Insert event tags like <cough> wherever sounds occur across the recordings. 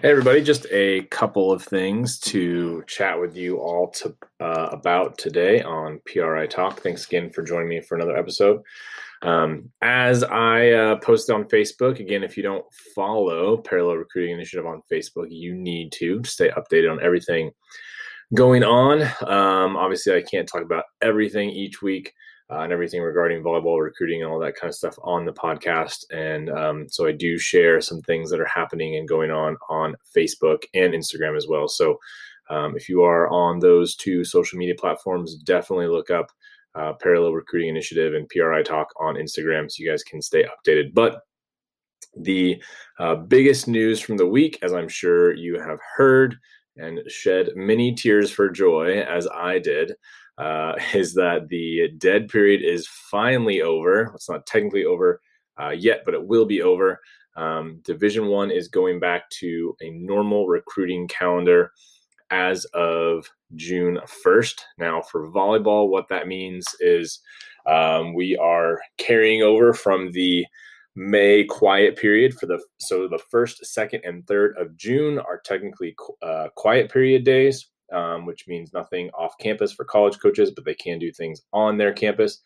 Hey, everybody, just a couple of things to chat with you all to, uh, about today on PRI Talk. Thanks again for joining me for another episode. Um, as I uh, posted on Facebook, again, if you don't follow Parallel Recruiting Initiative on Facebook, you need to stay updated on everything going on. Um, obviously, I can't talk about everything each week uh, and everything regarding volleyball recruiting and all that kind of stuff on the podcast. And um, so I do share some things that are happening and going on on Facebook and Instagram as well. So um, if you are on those two social media platforms, definitely look up uh, Parallel Recruiting Initiative and PRI Talk on Instagram so you guys can stay updated. But the uh, biggest news from the week, as I'm sure you have heard and shed many tears for joy, as I did, uh, is that the dead period is finally over. It's not technically over uh, yet, but it will be over. Um, Division One is going back to a normal recruiting calendar as of June 1st. Now, for volleyball, what that means is um, we are carrying over from the May quiet period for the so the first, second, and third of June are technically uh, quiet period days um, which means nothing off campus for college coaches, but they can do things on their campus.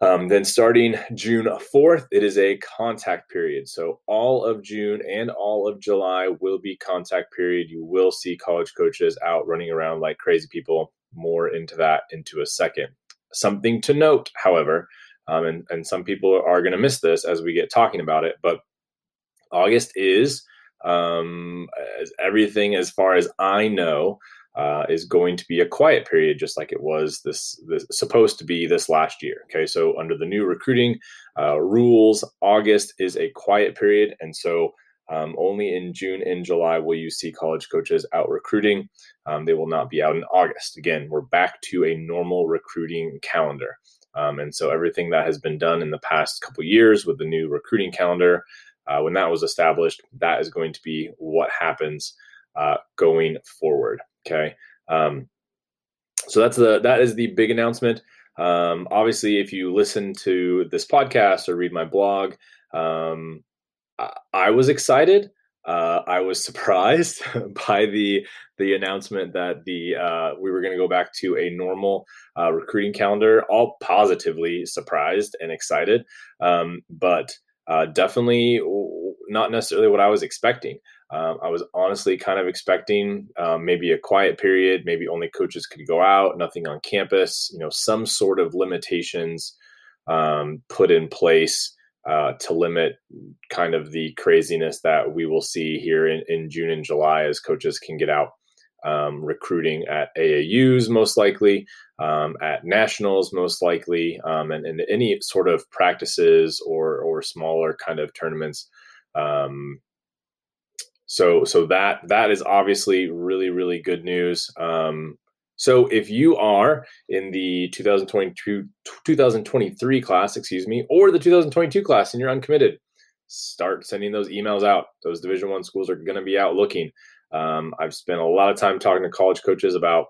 Um, then starting June 4th, it is a contact period. So all of June and all of July will be contact period. You will see college coaches out running around like crazy people. More into that into a second. Something to note, however, um, and, and some people are going to miss this as we get talking about it, but August is um, as everything as far as I know uh, is going to be a quiet period, just like it was this, this supposed to be this last year. Okay, so under the new recruiting uh, rules, August is a quiet period, and so um, only in June and July will you see college coaches out recruiting. Um, they will not be out in August. Again, we're back to a normal recruiting calendar. Um, and so everything that has been done in the past couple years with the new recruiting calendar, uh, when that was established, that is going to be what happens uh, going forward. Okay. Um, so that's the that is the big announcement. Um, obviously, if you listen to this podcast or read my blog, um, I, I, was excited. Uh, I was <laughs> surprised by the the announcement that the uh, we were going to go back to a normal uh, recruiting calendar. All positively surprised and excited, um, but uh, definitely not necessarily what I was expecting. Um, I was honestly kind of expecting um, maybe a quiet period, maybe only coaches could go out, nothing on campus, you know, some sort of limitations um, put in place uh, to limit kind of the craziness that we will see here in, in June and July as coaches can get out um, recruiting at AAUs, most likely, um, at nationals, most likely, um, and, and any sort of practices or, or smaller kind of tournaments. Um, so so that that is obviously really really good news. Um, so if you are in the 2022 2023 class, excuse me, or the 2022 class and you're uncommitted, start sending those emails out. Those Division One schools are going to be out looking. Um, I've spent a lot of time talking to college coaches about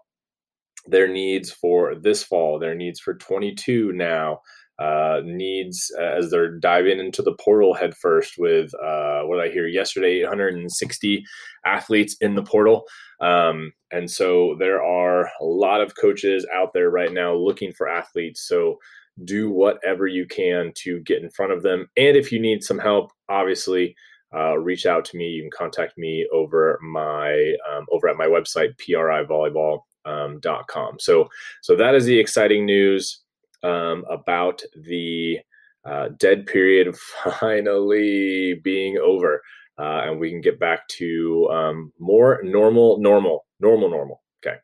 their needs for this fall, their needs for 22 now, uh, needs uh, as they're diving into the portal headfirst with uh, what I hear yesterday 860 athletes in the portal. Um, and so there are a lot of coaches out there right now looking for athletes. So do whatever you can to get in front of them. And if you need some help, obviously, uh, reach out to me. You can contact me over my um, over at my website privolleyball.com. Um, so so that is the exciting news um, about the uh, dead period <laughs> finally being over, uh, and we can get back to um, more normal, normal, normal, normal. Okay,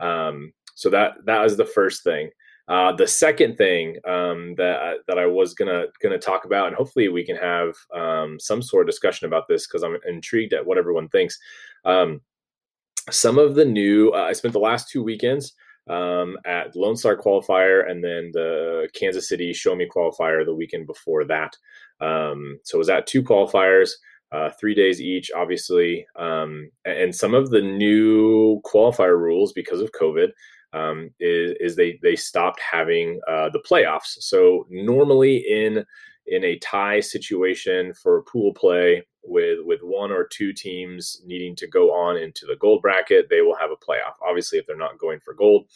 um, so that that is the first thing. Uh, the second thing um, that that I was gonna gonna talk about, and hopefully we can have um, some sort of discussion about this because I'm intrigued at what everyone thinks. Um, some of the new, uh, I spent the last two weekends um, at Lone Star qualifier and then the Kansas City Show Me qualifier the weekend before that. Um, so it was at two qualifiers, uh, three days each, obviously. Um, and some of the new qualifier rules because of COVID um, is, is, they they stopped having uh, the playoffs. So normally in in a tie situation for pool play, with with one or two teams needing to go on into the gold bracket, they will have a playoff. Obviously, if they're not going for gold,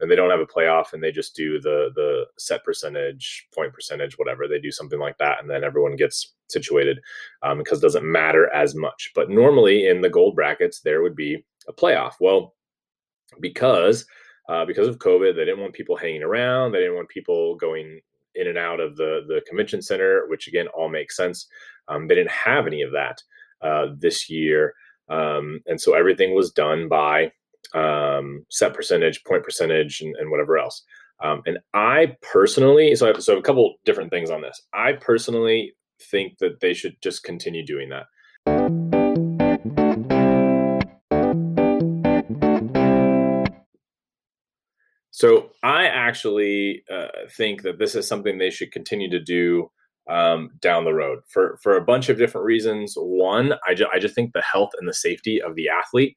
then they don't have a playoff and they just do the the set percentage, point percentage, whatever. They do something like that, and then everyone gets situated um, because it doesn't matter as much. But normally in the gold brackets, there would be a playoff. Well, because uh, because of COVID, they didn't want people hanging around. They didn't want people going in and out of the the convention center, which again all makes sense. Um, they didn't have any of that uh, this year, um, and so everything was done by um, set percentage, point percentage, and, and whatever else. Um, and I personally, so I, have, so a couple different things on this. I personally think that they should just continue doing that. So I actually uh, think that this is something they should continue to do um, down the road for for a bunch of different reasons. One, I, ju- I just think the health and the safety of the athlete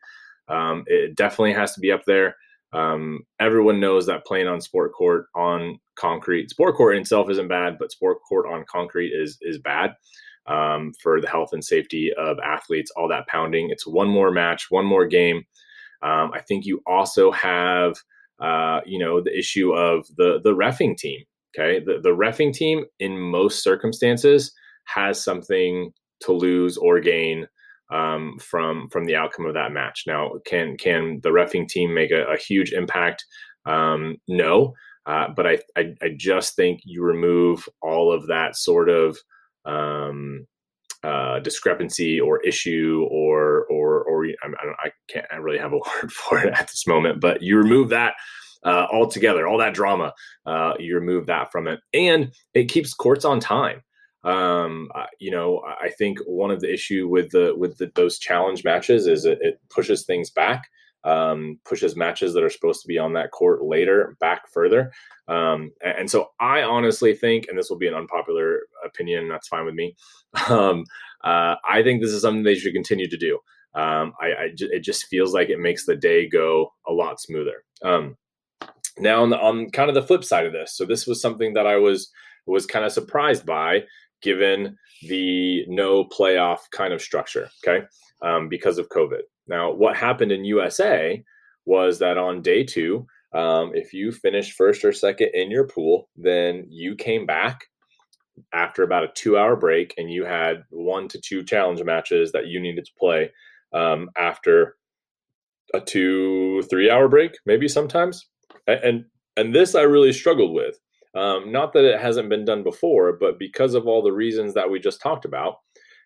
um, it definitely has to be up there. Um, everyone knows that playing on sport court on concrete, sport court itself isn't bad, but sport court on concrete is is bad um, for the health and safety of athletes. All that pounding. It's one more match, one more game. Um, I think you also have, uh, you know, the issue of the the refing team. Okay, the the refing team in most circumstances has something to lose or gain um, from from the outcome of that match. Now, can can the refing team make a, a huge impact? Um, no, uh, but I, I, I just think you remove all of that sort of um, uh, discrepancy or issue or or or I, I, can't I really have a <laughs> word for it at this moment, but you remove that uh, altogether, all that drama, uh, you remove that from it, and it keeps courts on time. Um, you know, I think one of the issue with the with the, those challenge matches is it, it pushes things back, um, pushes matches that are supposed to be on that court later back further. Um, and, so I honestly think, and this will be an unpopular opinion, that's fine with me. <laughs> Um, uh, I think this is something they should continue to do. Um, I, I it just feels like it makes the day go a lot smoother. Um, now on, the, on kind of the flip side of this, so this was something that I was was kind of surprised by given the no playoff kind of structure, okay, um, because of COVID. Now, what happened in USA was that on day two, um, if you finished first or second in your pool, then you came back after about a two hour break and you had one to two challenge matches that you needed to play um, after a two, three hour break, maybe sometimes. And, and this I really struggled with um, not that it hasn't been done before, but because of all the reasons that we just talked about,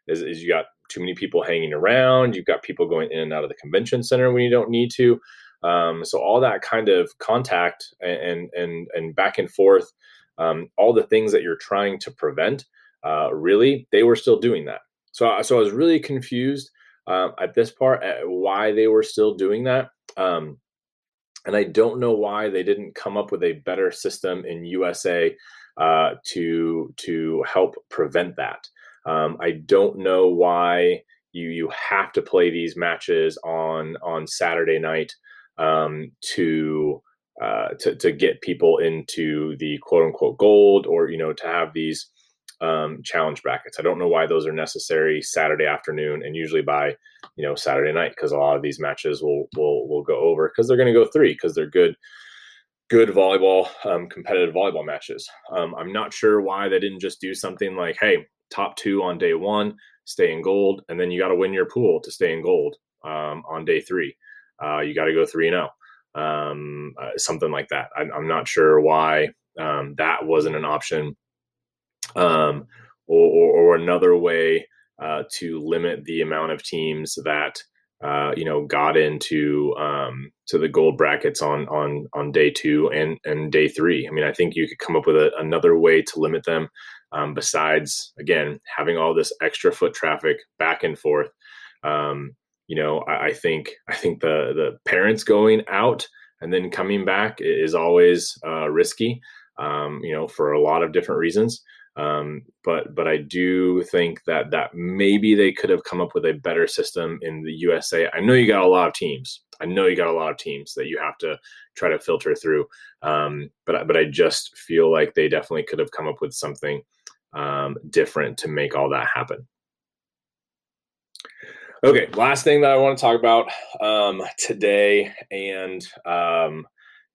is, is you got too many people hanging around, you've got people going in and out of the convention center when you don't need to. Um, so all that kind of contact and and and back and forth, um, all the things that you're trying to prevent, uh, really, they were still doing that. So so I was really confused um, at this part at why they were still doing that. Um, and I don't know why they didn't come up with a better system in USA uh, to to help prevent that. Um, I don't know why you you have to play these matches on on Saturday night um, to, uh, to to get people into the quote unquote gold or you know to have these um, challenge brackets. I don't know why those are necessary Saturday afternoon and usually by you know Saturday night because a lot of these matches will will will go over because they're going to go three because they're good good volleyball um, competitive volleyball matches. Um, I'm not sure why they didn't just do something like hey top two on day one stay in gold and then you got to win your pool to stay in gold um, on day three. Uh, you got to go three and zero. Oh, um, uh, something like that. I, am not sure why um, that wasn't an option um, or, or, or, another way uh, to limit the amount of teams that uh, you know got into um, to the gold brackets on on on day two and and day three. I mean, I think you could come up with a, another way to limit them. Um, besides, again, having all this extra foot traffic back and forth, um, you know, I, I, think I think the the parents going out and then coming back is always uh, risky. Um, you know, for a lot of different reasons. Um, but but I do think that that maybe they could have come up with a better system in the USA. I know you got a lot of teams. I know you got a lot of teams that you have to try to filter through. Um, but but I just feel like they definitely could have come up with something um, different to make all that happen. Okay, last thing that I want to talk about um, today, and um,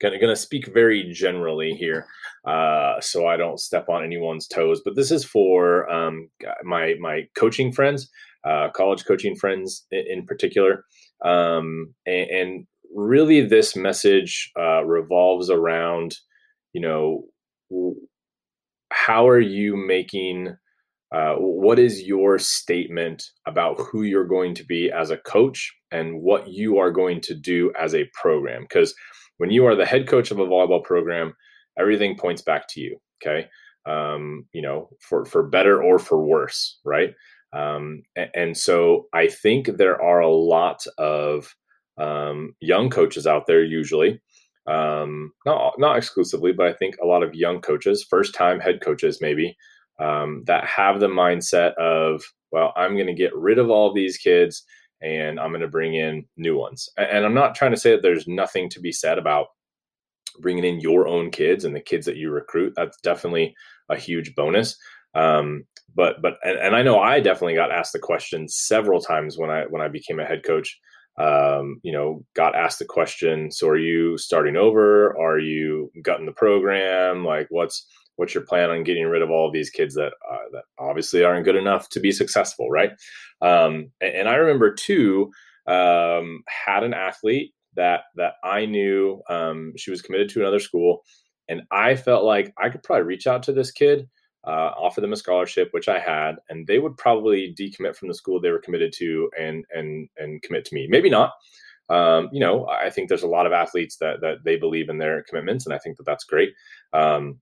gonna gonna speak very generally here, uh, so I don't step on anyone's toes. But this is for um, my my coaching friends, uh, college coaching friends in, in particular, um, and, and, really this message uh, revolves around, you know, how are you making uh, what is your statement about who you're going to be as a coach and what you are going to do as a program? Because when you are the head coach of a volleyball program, everything points back to you. Okay, um, you know, for for better or for worse, right? Um, and, so I think there are a lot of um, young coaches out there, usually, um, not not exclusively, but I think a lot of young coaches, first time head coaches, maybe um, that have the mindset of, well, I'm going to get rid of all these kids and I'm going to bring in new ones. And I'm not trying to say that there's nothing to be said about bringing in your own kids and the kids that you recruit. That's definitely a huge bonus. Um, but but and, and, I know I definitely got asked the question several times when I when I became a head coach. Um, you know, got asked the question. So are you starting over? Are you gutting the program? Like, what's what's your plan on getting rid of all of these kids that uh, that obviously aren't good enough to be successful, right? Um, and, and, I remember too um, had an athlete that that I knew um, she was committed to another school, and I felt like I could probably reach out to this kid, uh, offer them a scholarship, which I had, and they would probably decommit from the school they were committed to and and and commit to me. Maybe not. Um, you know, I think there's a lot of athletes that that they believe in their commitments, and I think that that's great. Um,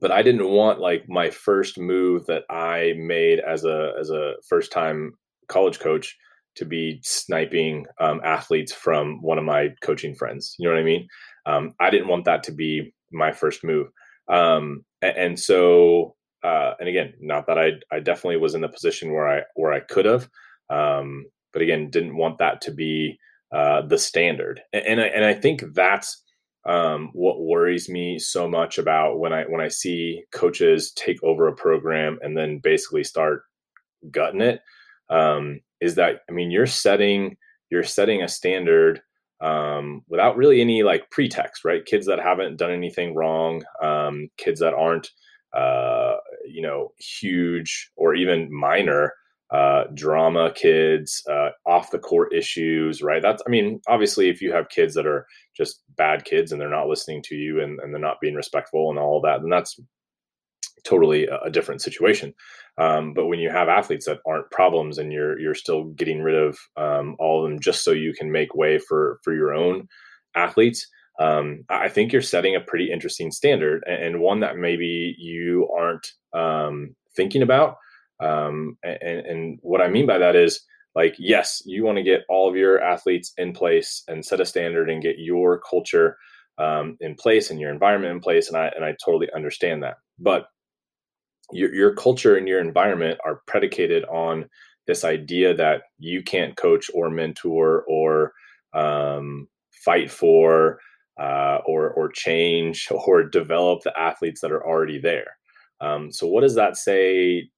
but I didn't want like my first move that I made as a as a first time college coach to be sniping um, athletes from one of my coaching friends. You know what I mean? Um, I didn't want that to be my first move. Um, and, so, uh, and again, not that I I definitely was in the position where I where I could have, um, but again, didn't want that to be uh, the standard. And, and I, and I think that's um, what worries me so much about when I when I see coaches take over a program and then basically start gutting it um, is that I mean you're setting you're setting a standard um, without really any like pretext, right? Kids that haven't done anything wrong, um, kids that aren't uh, you know huge or even minor uh, drama kids, uh, off the court issues, right? That's, I mean, obviously, if you have kids that are just bad kids and they're not listening to you and, and they're not being respectful and all that, then that's totally a, different situation. Um, but when you have athletes that aren't problems and you're you're still getting rid of um, all of them just so you can make way for for your own athletes, um, I think you're setting a pretty interesting standard and, and one that maybe you aren't um, thinking about um, and, and what I mean by that is like, yes, you want to get all of your athletes in place and set a standard and get your culture um, in place and your environment in place. And I, and I totally understand that. But your, your culture and your environment are predicated on this idea that you can't coach or mentor or um, fight for uh, or or change <laughs> or develop the athletes that are already there. Um, so what does that say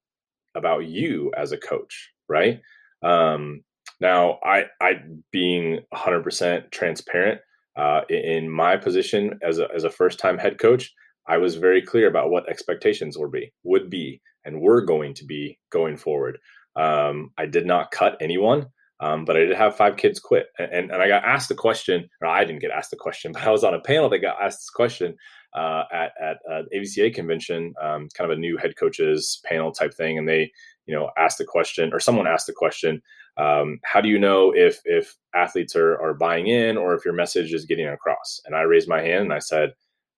about you as a coach, right? Um, now, I, I being 100% transparent uh, in my position as a, as a first time head coach, I was very clear about what expectations would be, would be, and were going to be going forward. Um, I did not cut anyone, um, but I did have five kids quit, and, and I got asked the question, or I didn't get asked the question, <laughs> but I was on a panel that got asked this question, uh, at at uh, AVCA convention, um, kind of a new head coaches panel type thing, and they you know asked the question or someone asked the question, um, how do you know if if athletes are are buying in or if your message is getting across? And I raised my hand and I said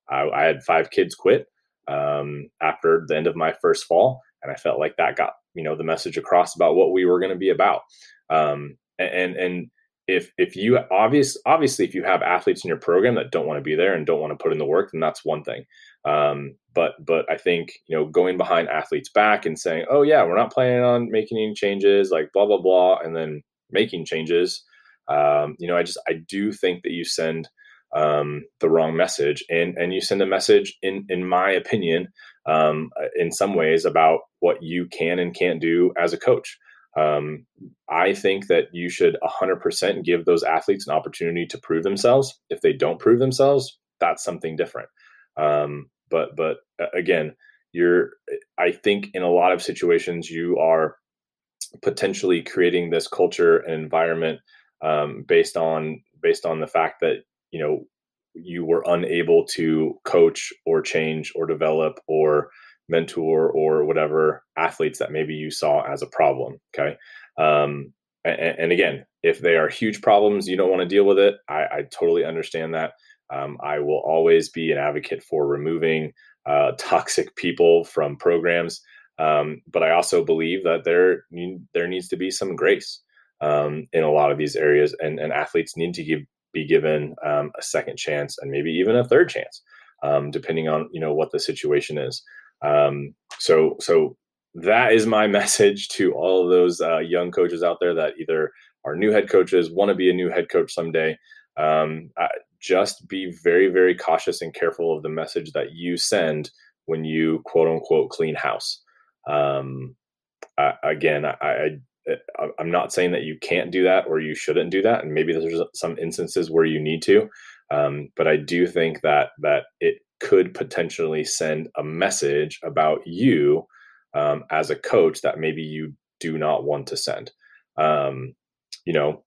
I, I had five kids quit um, after the end of my first fall, and I felt like that got you know the message across about what we were going to be about. Um, and and if if you obvious obviously if you have athletes in your program that don't want to be there and don't want to put in the work then that's one thing um, but but i think you know going behind athletes back and saying oh yeah we're not planning on making any changes like blah blah blah and then making changes um, you know i just i do think that you send um, the wrong message and and you send a message in in my opinion um, in some ways about what you can and can't do as a coach Um, I think that you should 100% give those athletes an opportunity to prove themselves. If they don't prove themselves, that's something different. Um, but but again, you're. I think in a lot of situations you are potentially creating this culture and environment um, based on based on the fact that you know you were unable to coach or change or develop or mentor or whatever athletes that maybe you saw as a problem. Okay. Um, and, and, again, if they are huge problems, you don't want to deal with it. I, I totally understand that. Um, I will always be an advocate for removing uh, <laughs> toxic people from programs. Um, but I also believe that there there needs to be some grace um, in a lot of these areas, and, and athletes need to give, be given um, a second chance and maybe even a third chance, um, depending on you know what the situation is. Um, so so that is my <laughs> message to all of those uh, young coaches out there that either are new head coaches, want to be a new head coach someday. Um, uh, just be very very cautious and careful of the message that you send when you quote unquote clean house. Um, I, again, I, I I'm not saying that you can't do that or you shouldn't do that, and maybe there's some instances where you need to. Um, but I do think that that it could potentially send a message about you um, as a coach that maybe you do not want to send. Um, you know,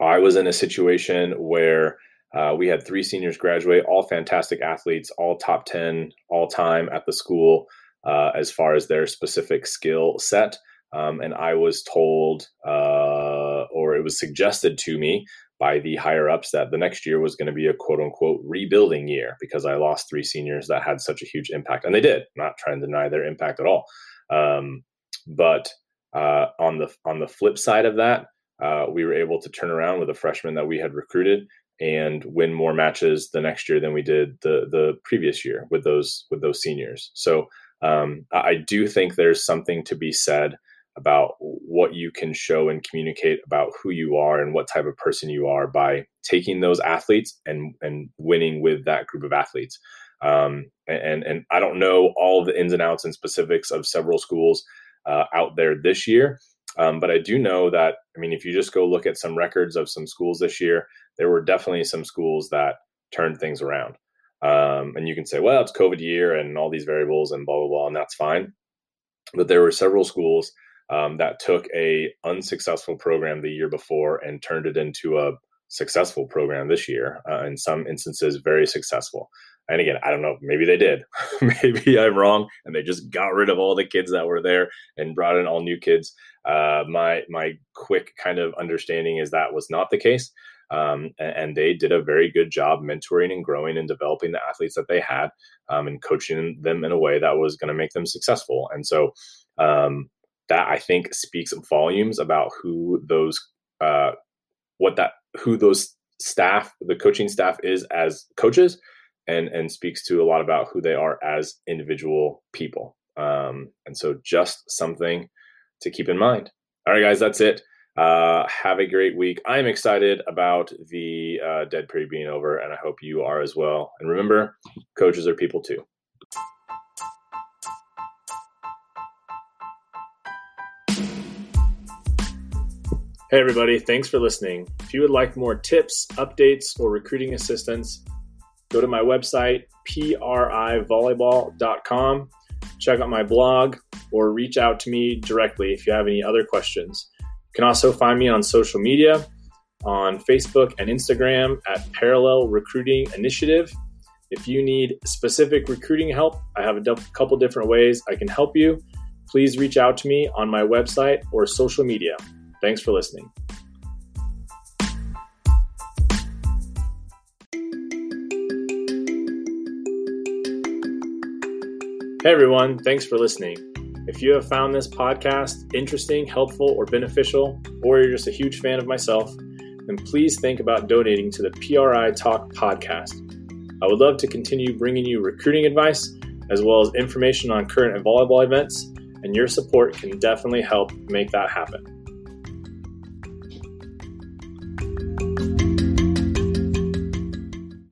I was in a situation where uh, we had three seniors graduate, all fantastic athletes, all top 10 all time at the school uh, as far as their specific skill set. Um, and I was told, uh, or it was suggested to me by the higher ups that the next year was going to be a quote unquote rebuilding year because I lost three seniors that had such a huge impact. And they did, not trying to deny their impact at all. Um, but uh, on the on the flip side of that, uh, we were able to turn around with a freshman that we had recruited and win more matches the next year than we did the the previous year with those with those seniors. So um, I do think there's something to be said about what you can show and communicate about who you are and what type of person you are by taking those athletes and and winning with that group of athletes. Um, and and I don't know all the ins and outs and specifics of several schools uh, out there this year, um, but I do know that I mean if you just go look at some records of some schools this year, there were definitely some schools that turned things around. Um, and you can say, well, it's COVID year and all these variables and blah blah blah, and that's fine. But there were several schools um, that took a unsuccessful program the year before and turned it into a successful program this year. Uh, in some instances, very successful. And again, I don't know. Maybe they did. <laughs> maybe I'm wrong, and they just got rid of all the kids that were there and brought in all new kids. Uh, my my quick kind of understanding is that was not the case. Um, and, and, they did a very good job mentoring and growing and developing the athletes that they had um, and coaching them in a way that was going to make them successful. And so, um, that I think speaks volumes about who those uh, what that who those staff the coaching staff is as coaches and and speaks to a lot about who they are as individual people. Um, and so just something to keep in mind. All right guys that's it. Uh, have a great week. I'm excited about the uh, dead period being over and i hope you are as well. And remember coaches are people too Hey, everybody, thanks for listening. If you would like more tips, updates, or recruiting assistance, go to my website, privolleyball.com, check out my blog, or reach out to me directly if you have any other questions. You can also find me on social media on Facebook and Instagram at Parallel Recruiting Initiative. If you need specific recruiting help, I have a couple different ways I can help you. Please reach out to me on my website or social media. Thanks for listening. Hey everyone, thanks for listening. If you have found this podcast interesting, helpful, or beneficial, or you're just a huge fan of myself, then please think about donating to the PRI Talk podcast. I would love to continue bringing you recruiting advice as well as information on current volleyball events, and your support can definitely help make that happen.